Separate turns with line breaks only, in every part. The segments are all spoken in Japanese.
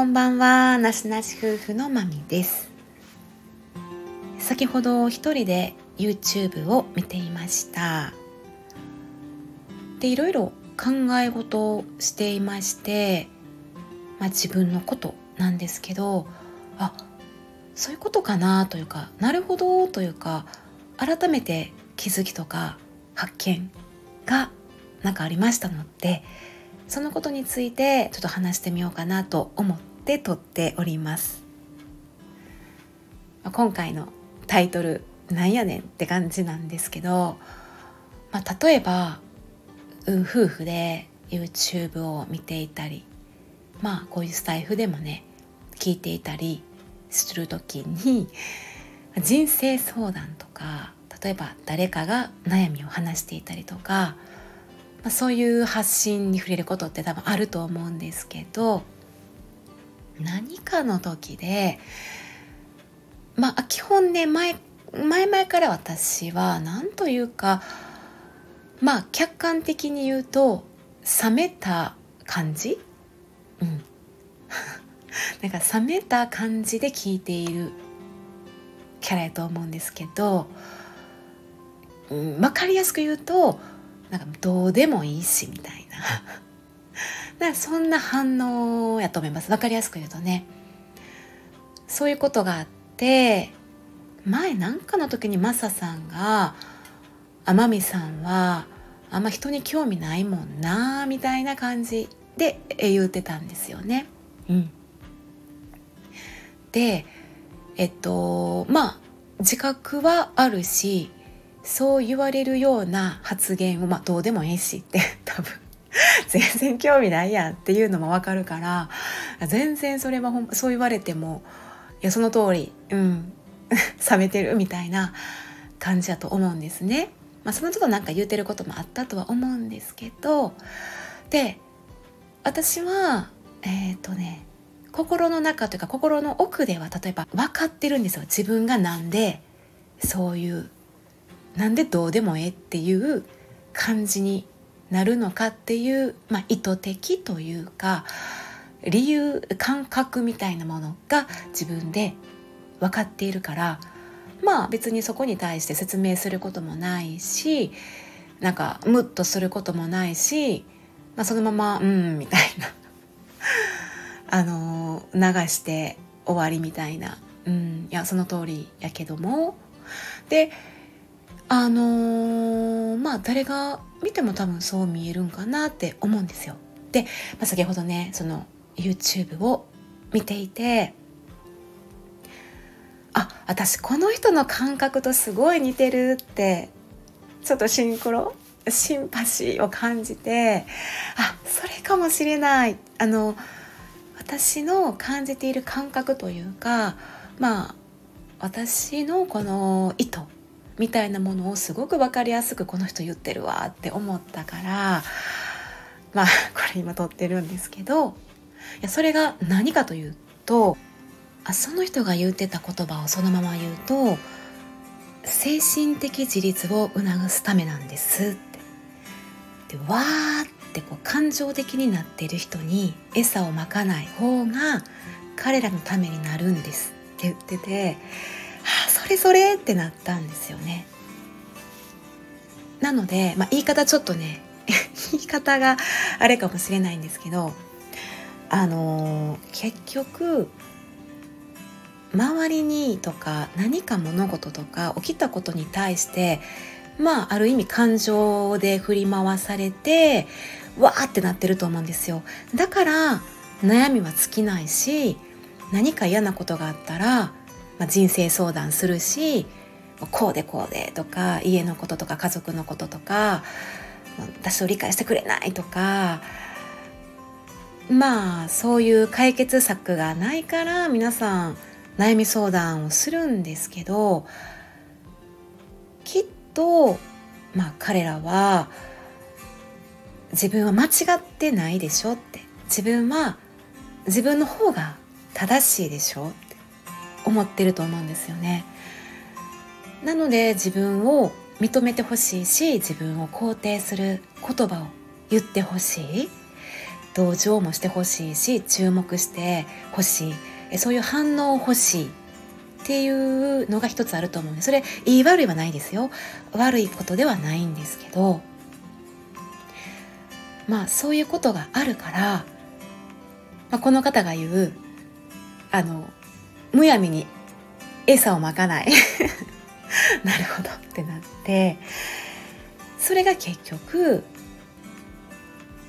こんばんは。なしなし夫婦のまみです。先ほど一人で YouTube を見ていました。でいろいろ考え事をしていまして、まあ、自分のことなんですけどあそういうことかなというかなるほどというか改めて気づきとか発見が何かありましたのでそのことについてちょっと話してみようかなと思って撮っております。今回のタイトルなんやねんって感じなんですけど、まあ、例えば、うん、夫婦で YouTube を見ていたりまあこういうスタイフでもね聞いていたりする時に人生相談とか例えば誰かが悩みを話していたりとかまあ、そういう発信に触れることって多分あると思うんですけど何かの時でまあ基本ね前前々から私は何というかまあ客観的に言うと冷めた感じ？うん。なんか冷めた感じで聞いているキャラやと思うんですけど、うん、分かりやすく言うとなんかどうでもいいしみたいな。なんかそんな反応やと思います。分かりやすく言うとね。そういうことがあって前なんかの時にマサさんが天海さんはあんま人に興味ないもんなみたいな感じで言うてたんですよね。うん、でえっとまあ自覚はあるしそう言われるような発言を、まあ、どうでもいいしって多分 全然興味ないやんっていうのもわかるから全然それはほんそう言われてもいやその通りうん 冷めてるみたいな感じだと思うんですね。まあ、そのちょっとなんか言うてることもあったとは思うんですけどで私はえっ、ー、とね心の中というか心の奥では例えば分かってるんですよ自分がなんでそういうなんでどうでもええっていう感じになるのかっていう、まあ、意図的というか理由感覚みたいなものが自分で分かっているからまあ別にそこに対して説明することもないしなんかムッとすることもないし、まあ、そのままうんみたいな。あの流して終わりみたいな。うんいやその通りやけども。であのー、まあ誰が見ても多分そう見えるんかなって思うんですよ。で、まあ、先ほどねその YouTube を見ていてあ私この人の感覚とすごい似てるってちょっとシンクロシンパシーを感じてあそれかもしれないあの私の感じている感覚というかまあ私のこの意図みたいなものをすごく分かりやすくこの人言ってるわって思ったからまあ これ今撮ってるんですけどいやそれが何かというとあその人が言ってた言葉をそのまま言うと精神的自立を促すためなんですって。でわーってこう感情的になっている人に餌をまかない方が彼らのためになるんですって言っててあそれそれってなったんですよね。なので、まあ、言い方ちょっとね 言い方があれかもしれないんですけどあのー、結局周りにとか何か物事とか起きたことに対してまあある意味感情で振り回されてわーってなってると思うんですよ。だから悩みは尽きないし何か嫌なことがあったらまあ、人生相談するしこうでこうでとか家のこととか家族のこととか私を理解してくれないとかまあそういう解決策がないから皆さん悩み相談をするんですけどきっとまあ彼らは自分は間違ってないでしょって。自分は自分の方が正しいでしょって思ってると思うんですよね。なので自分を認めてほしいし自分を肯定する言葉を言ってほしい。同情もしてほしいし注目してほしい。そういう反応を欲しい。っていうのが一つあると思うんでそれ言い悪いはないですよ。悪いことではないんですけど。まあそういうことがあるから、まあ、この方が言うあのむやみに餌をまかない。なるほどってなってそれが結局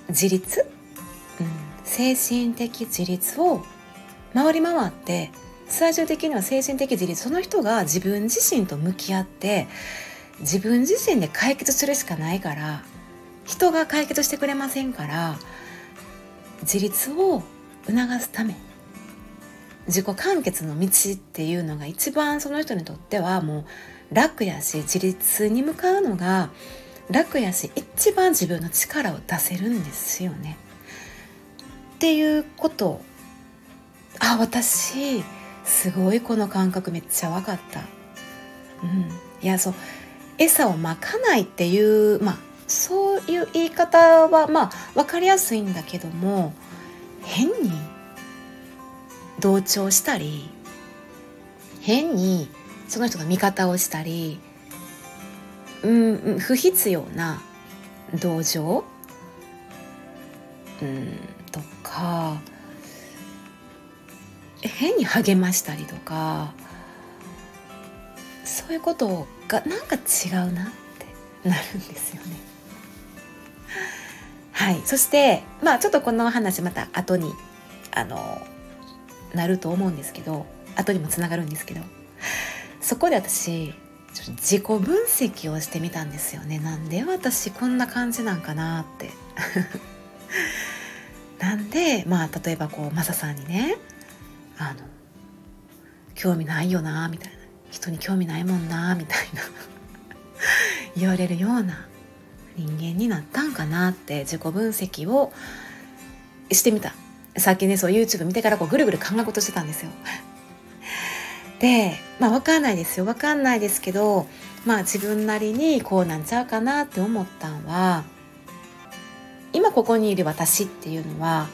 自立、うん、精神的自立を回り回って最終的には精神的自立。その人が自分自身と向き合って自分自身で解決するしかないから人が解決してくれませんから自立を促すため自己完結の道っていうのが一番その人にとってはもう楽やし自立に向かうのが楽やし一番自分の力を出せるんですよね。っていうことあ私すごいこの感覚めっちゃ分かった。うん、いやそう餌をまかないっていうまあそういう言い方はまあ分かりやすいんだけども変に同調したり変にその人の味方をしたりうん不必要な同情うんとか変に励ましたりとかそういうことがなんか違うなってなるんですよね。はい、そしてまあちょっとこの話また後にあのなると思うんですけど後にもつながるんですけどそこで私自己分析をしてみたんですよね。なんで私こんな感じなんかなって。なんでまあ例えばこうマサさんにねあの興味ないよなみたいな。人に興味ないもんなみたいな。言われるような人間になったんかなって自己分析をしてみた。さっきねそう YouTube 見てからこうぐるぐる考え事してたんですよでまあ分かんないですよ分かんないですけどまあ自分なりにこうなんちゃうかなって思ったんは今ここにいる私っていうのは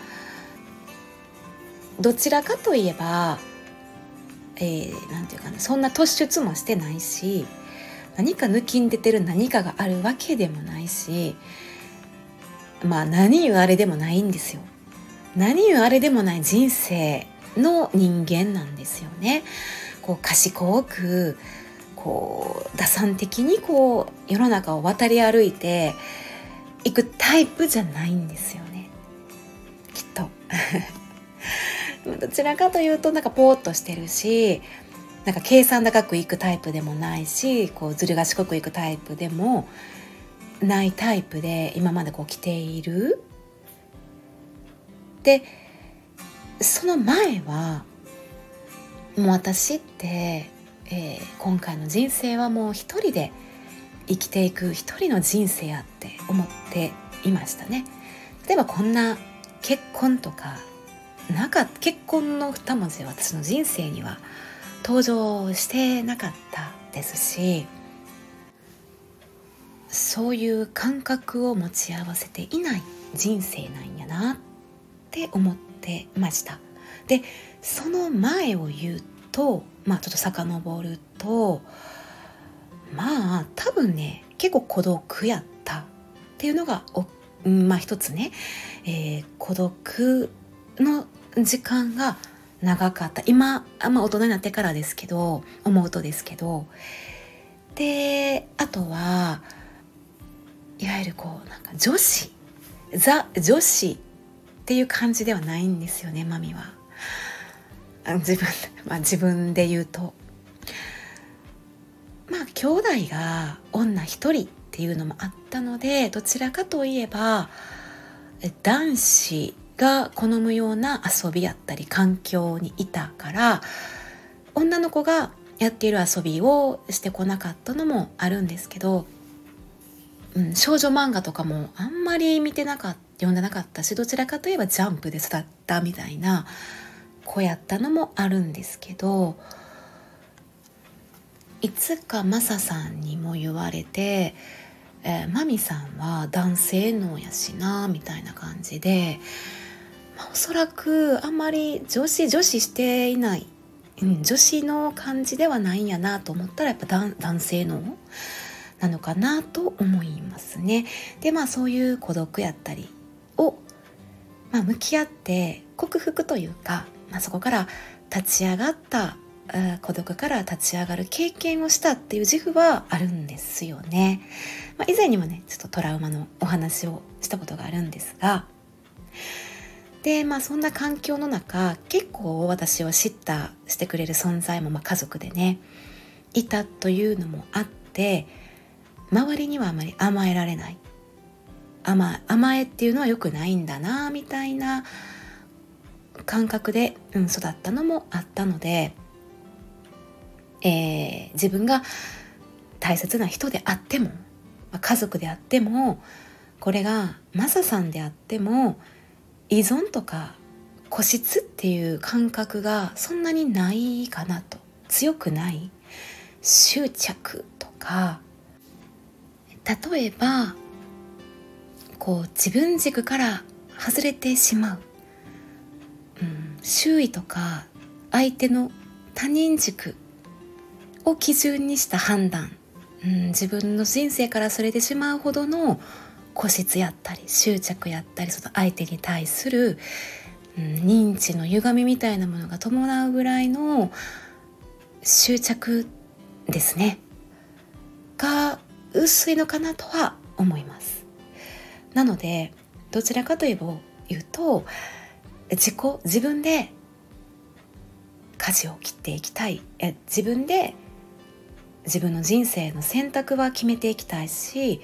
どちらかといえばえー、なんていうかなそんな突出もしてないし何か抜きん出てる何かがあるわけでもないしまあ何言うあれでもないんですよ。何言あれでもない人生の人間なんですよね。こう賢くこう打算的にこう世の中を渡り歩いていくタイプじゃないんですよねきっと どちらかというとなんかポーっとしてるしなんか計算高くいくタイプでもないしこうずる賢くいくタイプでもないタイプで今までこう来ているでその前はもう私って、えー、今回の人生はもう一人で生きていく一人の人生やって思っていましたね。例えばこんな結婚とかなか結婚の二文字私の人生には登場してなかったですしそういう感覚を持ち合わせていない人生なんやなっって思ってました。でその前を言うとまあちょっと遡るとまあ多分ね結構孤独やったっていうのがおまあ一つね、えー、孤独の時間が長かった。今、まあ、大人になってからですけど思うとですけど。であとはいわゆるこうなんか女子。ザ女子っていう感じではないんですよねマミは。自分,、まあ、自分で言うとまあ兄弟が女一人っていうのもあったのでどちらかといえば男子が好むような遊びやったり環境にいたから女の子がやっている遊びをしてこなかったのもあるんですけど、うん、少女漫画とかもあんまり見てなかった読んでなかったしどちらかといえばジャンプで育ったみたいな子やったのもあるんですけどいつかマサさんにも言われてえー、マミさんは男性脳やしなみたいな感じで、まあ、おそらくあんまり女子女子していない、うん、女子の感じではないんやなと思ったらやっぱ男性脳なのかなと思いますね。でまあそういう孤独やったり、まあ、向き合って克服というか、まあ、そこから立ち上がった孤独から立ち上がる経験をしたっていう自負はあるんですよね。まあ、以前にもねちょっとトラウマのお話をしたことがあるんですがでまあそんな環境の中結構私を知ったしてくれる存在もまあ家族でねいたというのもあって周りにはあまり甘えられない甘甘えっていうのは良くないんだなみたいな感覚で、うん、育ったのもあったので、えー、自分が大切な人であっても家族であってもこれがマサさんであっても依存とか固執っていう感覚がそんなにないかなと。強くない執着とか。例えばこう自分軸から外れてしまう、うん、周囲とか相手の他人軸を基準にした判断、うん、自分の人生からそれてしまうほどの固執やったり執着やったりその相手に対する、うん、認知の歪みみたいなものが伴うぐらいの執着ですね。が薄いのかなとは思います。なのでどちらかといえば言うと自己自分で舵を切っていきたい。え自分で自分の人生の選択は決めていきたいし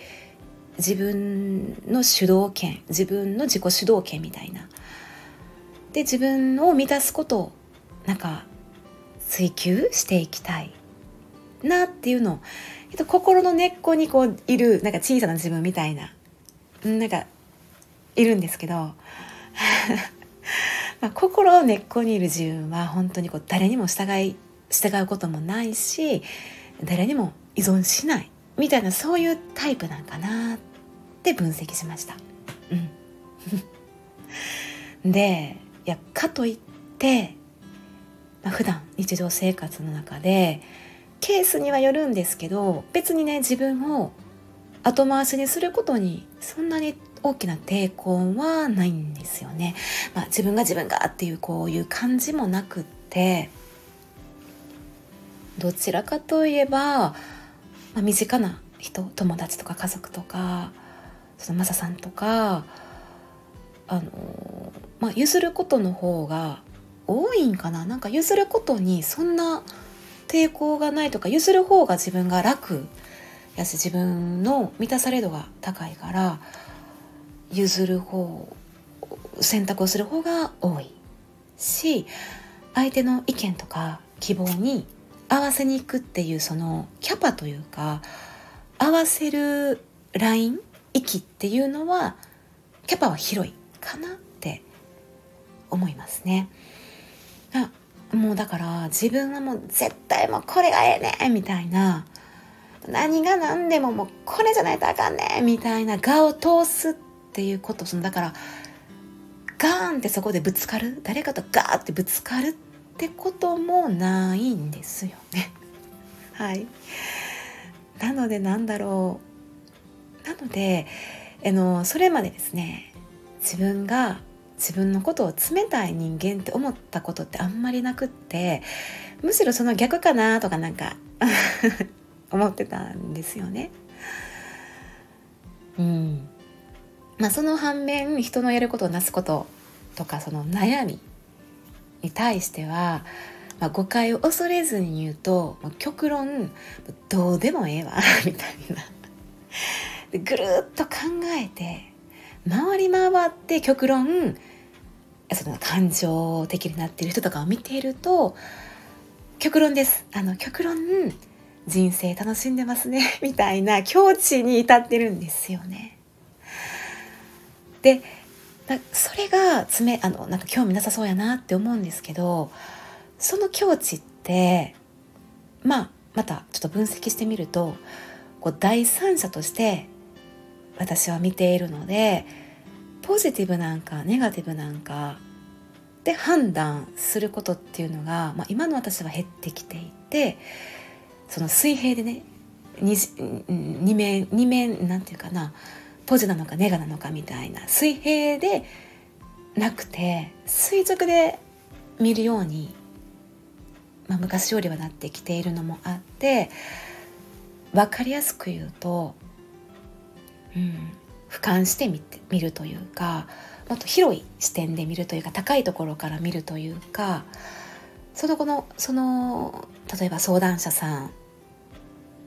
自分の主導権自分の自己主導権みたいな。で自分を満たすことをなんか追求していきたい。なっていうの。をけど心の根っこにこういるなんか小さな自分みたいな。なんかいるんですけど まあ心の根っこにいる自分は本当にこう誰にも従い従うこともないし誰にも依存しないみたいなそういうタイプなんかなって分析しました。うん、でいやかといって、まあ、普段日常生活の中でケースにはよるんですけど別にね自分を後回しにすることにそんなに大きな抵抗はないんですよね。まあ、自分が自分がっていうこういう感じもなくってどちらかといえば、まあ、身近な人友達とか家族とかそのマサさんとかあの、まあ、譲ることの方が多いんかななんか譲ることにそんな抵抗がないとか譲る方が自分が楽やし自分の満たされ度が高いから譲る方選択をする方が多いし相手の意見とか希望に合わせに行くっていうそのキャパというか合わせるライン息っていうのはキャパは広いかなって思いますね。あもうだから自分はもう絶対もうこれがええねんみたいな何が何でももうこれじゃないとあかんねん。みたいな画を通すっていうことそのだからガーンってそこでぶつかる？誰かとガーってぶつかるってこともないんですよね。はい。なのでなんだろう。なのであのそれまでですね自分が自分のことを冷たい人間って思ったことってあんまりなくってむしろその逆かなとかなんか 思ってたんですよね。うんまあ、その反面人のやることをなすこととかその悩みに対しては、まあ、誤解を恐れずに言うと極論どうでもええわ みたいな。でぐるっと考えて回り回って極論その感情的になっている人とかを見ていると極論ですあの極論人生楽しんでますね みたいな境地に至ってるんですよね。でそれが爪あのなんか興味なさそうやなって思うんですけどその境地ってまあまたちょっと分析してみるとこう第三者として私は見ているのでポジティブなんかネガティブなんかで判断することっていうのが、まあ、今の私は減ってきていてその水平でね二二面二面なんていうかなポジなのかネガなのかみたいな水平でなくて垂直で見るように、まあ、昔よりはなってきているのもあって分かりやすく言うと、うん、俯瞰してみて見るというかもっと広い視点で見るというか高いところから見るというかその後のその例えば相談者さん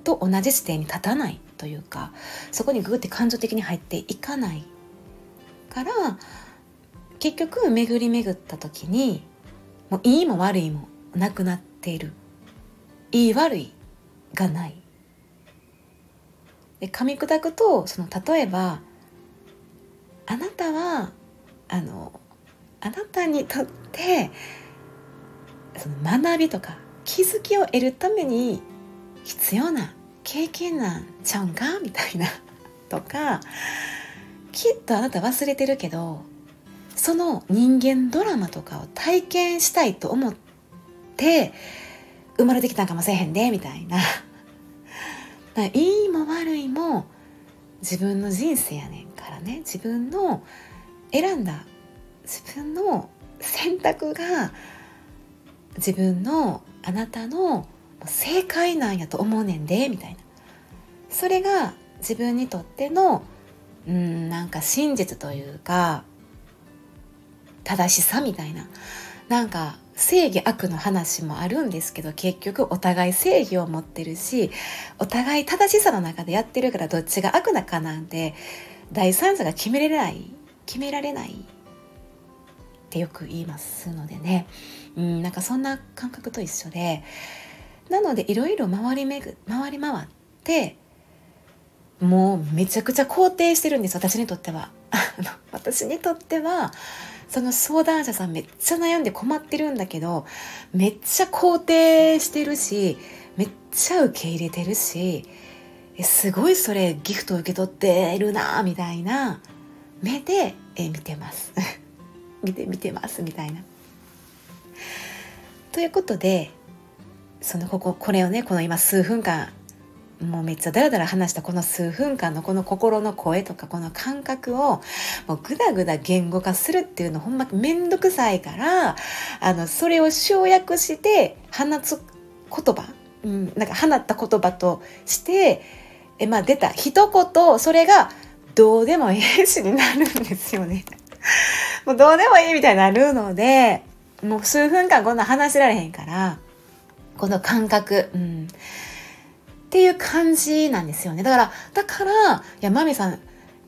と同じ視点に立たないというかそこにグーって感情的に入っていかないから結局巡り巡った時にもういいも悪いもなくなっている。いい悪いがない。で噛み砕くとその例えばあなたはあのあなたにとってその学びとか気づきを得るために必要な経験なんちゃうんか？みたいな。とかきっとあなた忘れてるけどその人間ドラマとかを体験したいと思って生まれてきたんかもせえへんでみたいな。いいも悪いも自分の人生やねんからね。自分の選んだ自分の選択が自分のあなたの正解なんやと思うねんでみたいな。それが自分にとってのうんなんか真実というか正しさみたいな。なんか正義悪の話もあるんですけど結局お互い正義を持ってるしお互い正しさの中でやってるからどっちが悪なかなんて第三者が決められない決められない。ってよく言いますのでね。うんなんかそんな感覚と一緒でなのでいろいろ回りめぐ回り回ってもうめちゃくちゃ肯定してるんです私にとっては。私にとってはその相談者さんめっちゃ悩んで困ってるんだけどめっちゃ肯定してるしめっちゃ受け入れてるしすごいそれギフト受け取ってるなみたいな目でえ見てます 見て見てますみたいな。ということでそのこここれをねこの今数分間もうめっちゃダラダラ話したこの数分間のこの心の声とかこの感覚をもうグダグダ言語化するっていうのほんまめんどくさいからあのそれを省略して放つ言葉、うん、なんか放った言葉としてえ、まあ、出た一言それがどうでもいいしになるんですよね。もうどうでもいいみたいになるのでもう数分間こんな話しられへんからこの感覚、うん、っていう感じなんですよね。だから、だから、いや、マミさん、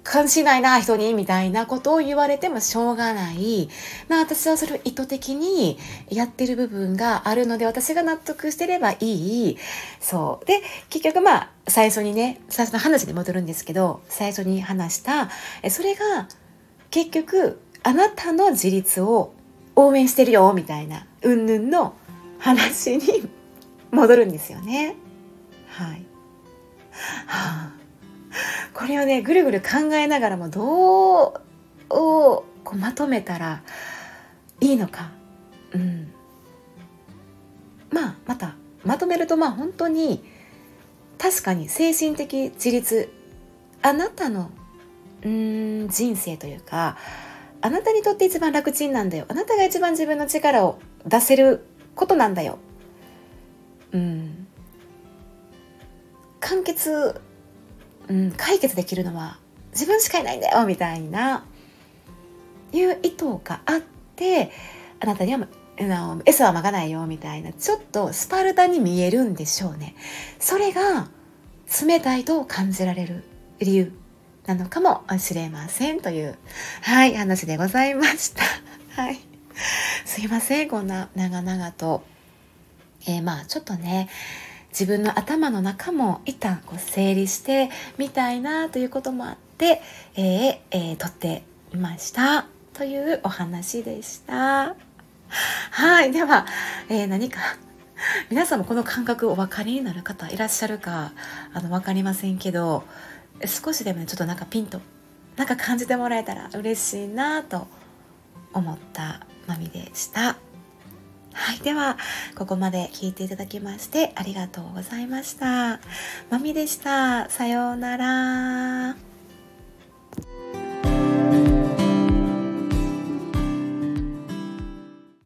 関心ないな、人に、みたいなことを言われてもしょうがない。まあ私はそれを意図的にやってる部分があるので、私が納得してればいい。そう。で、結局まあ、最初にね、最初の話に戻るんですけど、最初に話した、それが、結局、あなたの自立を応援してるよ、みたいな、うんぬんの話に戻るんですよね。はい。はあ、これをねぐるぐる考えながらもどうをこうまとめたらいいのか、うん、まあまたまとめるとまあ本当に確かに精神的自立あなたのうん人生というかあなたにとって一番楽ちんなんだよあなたが一番自分の力を出せることなんだよ。うん。完結、うん、解決できるのは自分しかいないんだよみたいないう意図があってあなたには餌はまかないよみたいなちょっとスパルタに見えるんでしょうね。それが冷たいと感じられる理由なのかもしれませんというはい話でございました。はい。すいませんこんな長々と。えー、まあちょっとね自分の頭の中も一旦こう整理してみたいなということもあって、えーえー、撮ってみましたというお話でした。はい。では、えー、何か皆さんもこの感覚お分かりになる方いらっしゃるかあの分かりませんけど少しでも、ね、ちょっとなんかピンとなんか感じてもらえたら嬉しいなと思ったまみでした。はい。では、ここまで聞いていただきましてありがとうございました。まみでした。さようなら。